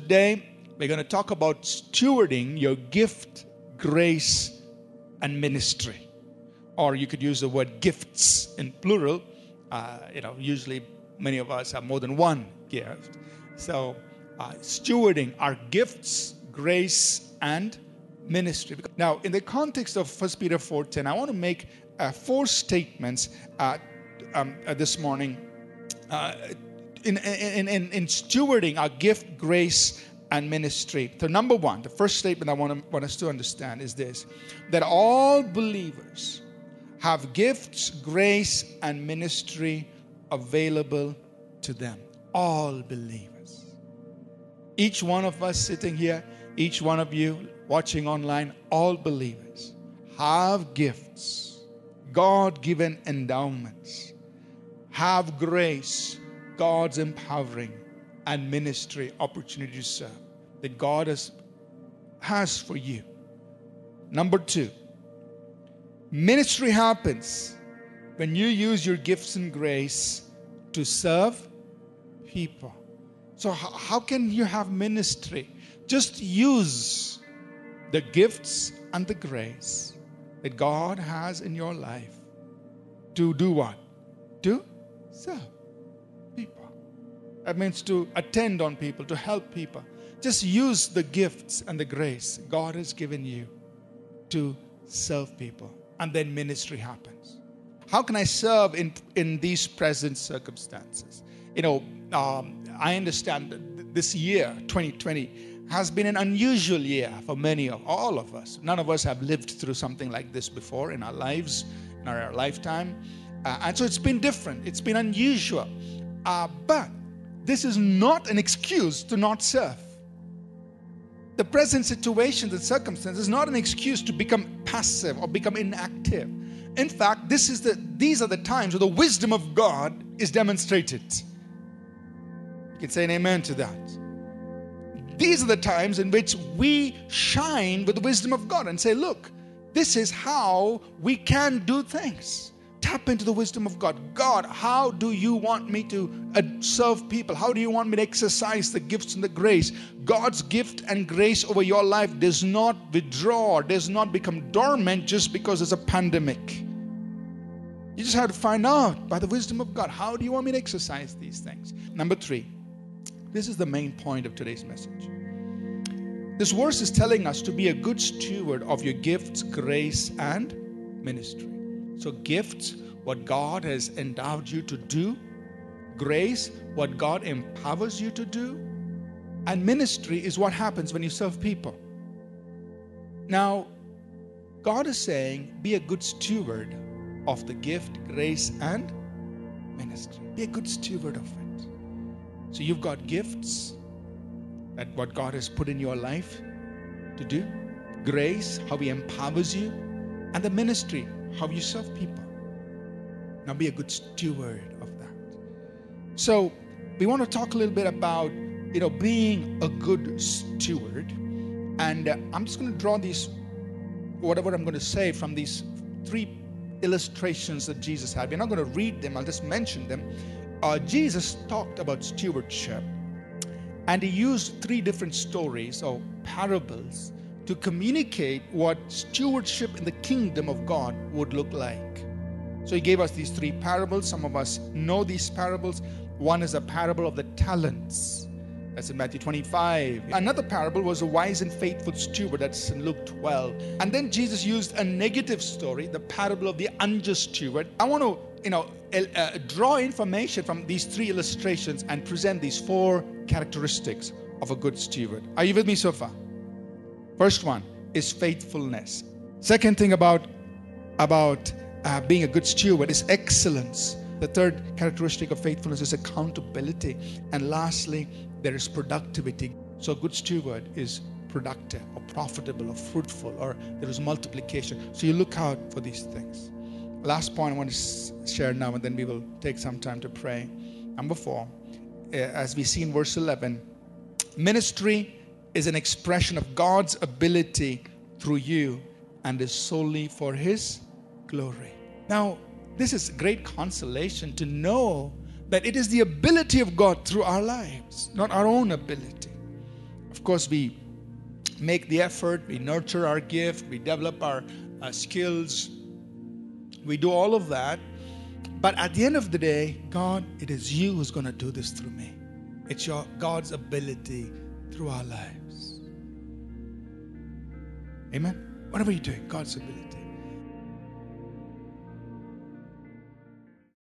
today we're going to talk about stewarding your gift, grace, and ministry. Or you could use the word gifts in plural. Uh, you know, usually many of us have more than one gift. So, uh, stewarding our gifts, grace, and ministry. Now, in the context of 1 Peter 4:10, I want to make uh, four statements uh, um, uh, this morning uh, in, in, in, in stewarding our gift, grace, and ministry. So, number one, the first statement I want, want us to understand is this that all believers have gifts, grace, and ministry available to them. All believers. Each one of us sitting here, each one of you watching online, all believers have gifts, God given endowments, have grace, God's empowering, and ministry opportunity to serve that God has, has for you. Number two, ministry happens when you use your gifts and grace to serve people. So, how can you have ministry? Just use the gifts and the grace that God has in your life to do what? To serve. That means to attend on people, to help people. Just use the gifts and the grace God has given you to serve people, and then ministry happens. How can I serve in, in these present circumstances? You know, um, I understand that this year, 2020, has been an unusual year for many of all of us. None of us have lived through something like this before in our lives, in our lifetime. Uh, and so it's been different, it's been unusual. Uh, but this is not an excuse to not serve. The present situation, the circumstance, is not an excuse to become passive or become inactive. In fact, this is the, these are the times where the wisdom of God is demonstrated. You can say an amen to that. These are the times in which we shine with the wisdom of God and say, look, this is how we can do things. Tap into the wisdom of God. God, how do you want me to uh, serve people? How do you want me to exercise the gifts and the grace? God's gift and grace over your life does not withdraw, does not become dormant just because there's a pandemic. You just have to find out by the wisdom of God how do you want me to exercise these things? Number three, this is the main point of today's message. This verse is telling us to be a good steward of your gifts, grace, and ministry. So, gifts, what God has endowed you to do, grace, what God empowers you to do, and ministry is what happens when you serve people. Now, God is saying, be a good steward of the gift, grace, and ministry. Be a good steward of it. So, you've got gifts, that what God has put in your life to do, grace, how He empowers you, and the ministry, how you serve people. Now be a good steward of that. So we want to talk a little bit about you know being a good steward, and uh, I'm just going to draw these whatever I'm going to say from these three illustrations that Jesus had. We're not going to read them. I'll just mention them. Uh, Jesus talked about stewardship and he used three different stories or parables to communicate what stewardship in the kingdom of God would look like. So he gave us these three parables. Some of us know these parables. One is a parable of the talents. That's in Matthew 25. Another parable was a wise and faithful steward. That's in Luke 12. And then Jesus used a negative story, the parable of the unjust steward. I want to, you know, uh, draw information from these three illustrations and present these four characteristics of a good steward. Are you with me so far? First one is faithfulness. Second thing about about uh, being a good steward is excellence. The third characteristic of faithfulness is accountability. And lastly, there is productivity. So, a good steward is productive or profitable or fruitful or there is multiplication. So, you look out for these things. Last point I want to share now, and then we will take some time to pray. Number four, eh, as we see in verse 11, ministry is an expression of God's ability through you and is solely for His glory. Now, this is great consolation to know that it is the ability of God through our lives, not our own ability. Of course, we make the effort, we nurture our gift, we develop our uh, skills, we do all of that. But at the end of the day, God, it is you who's going to do this through me. It's your God's ability through our lives. Amen. Whatever you're doing, God's ability.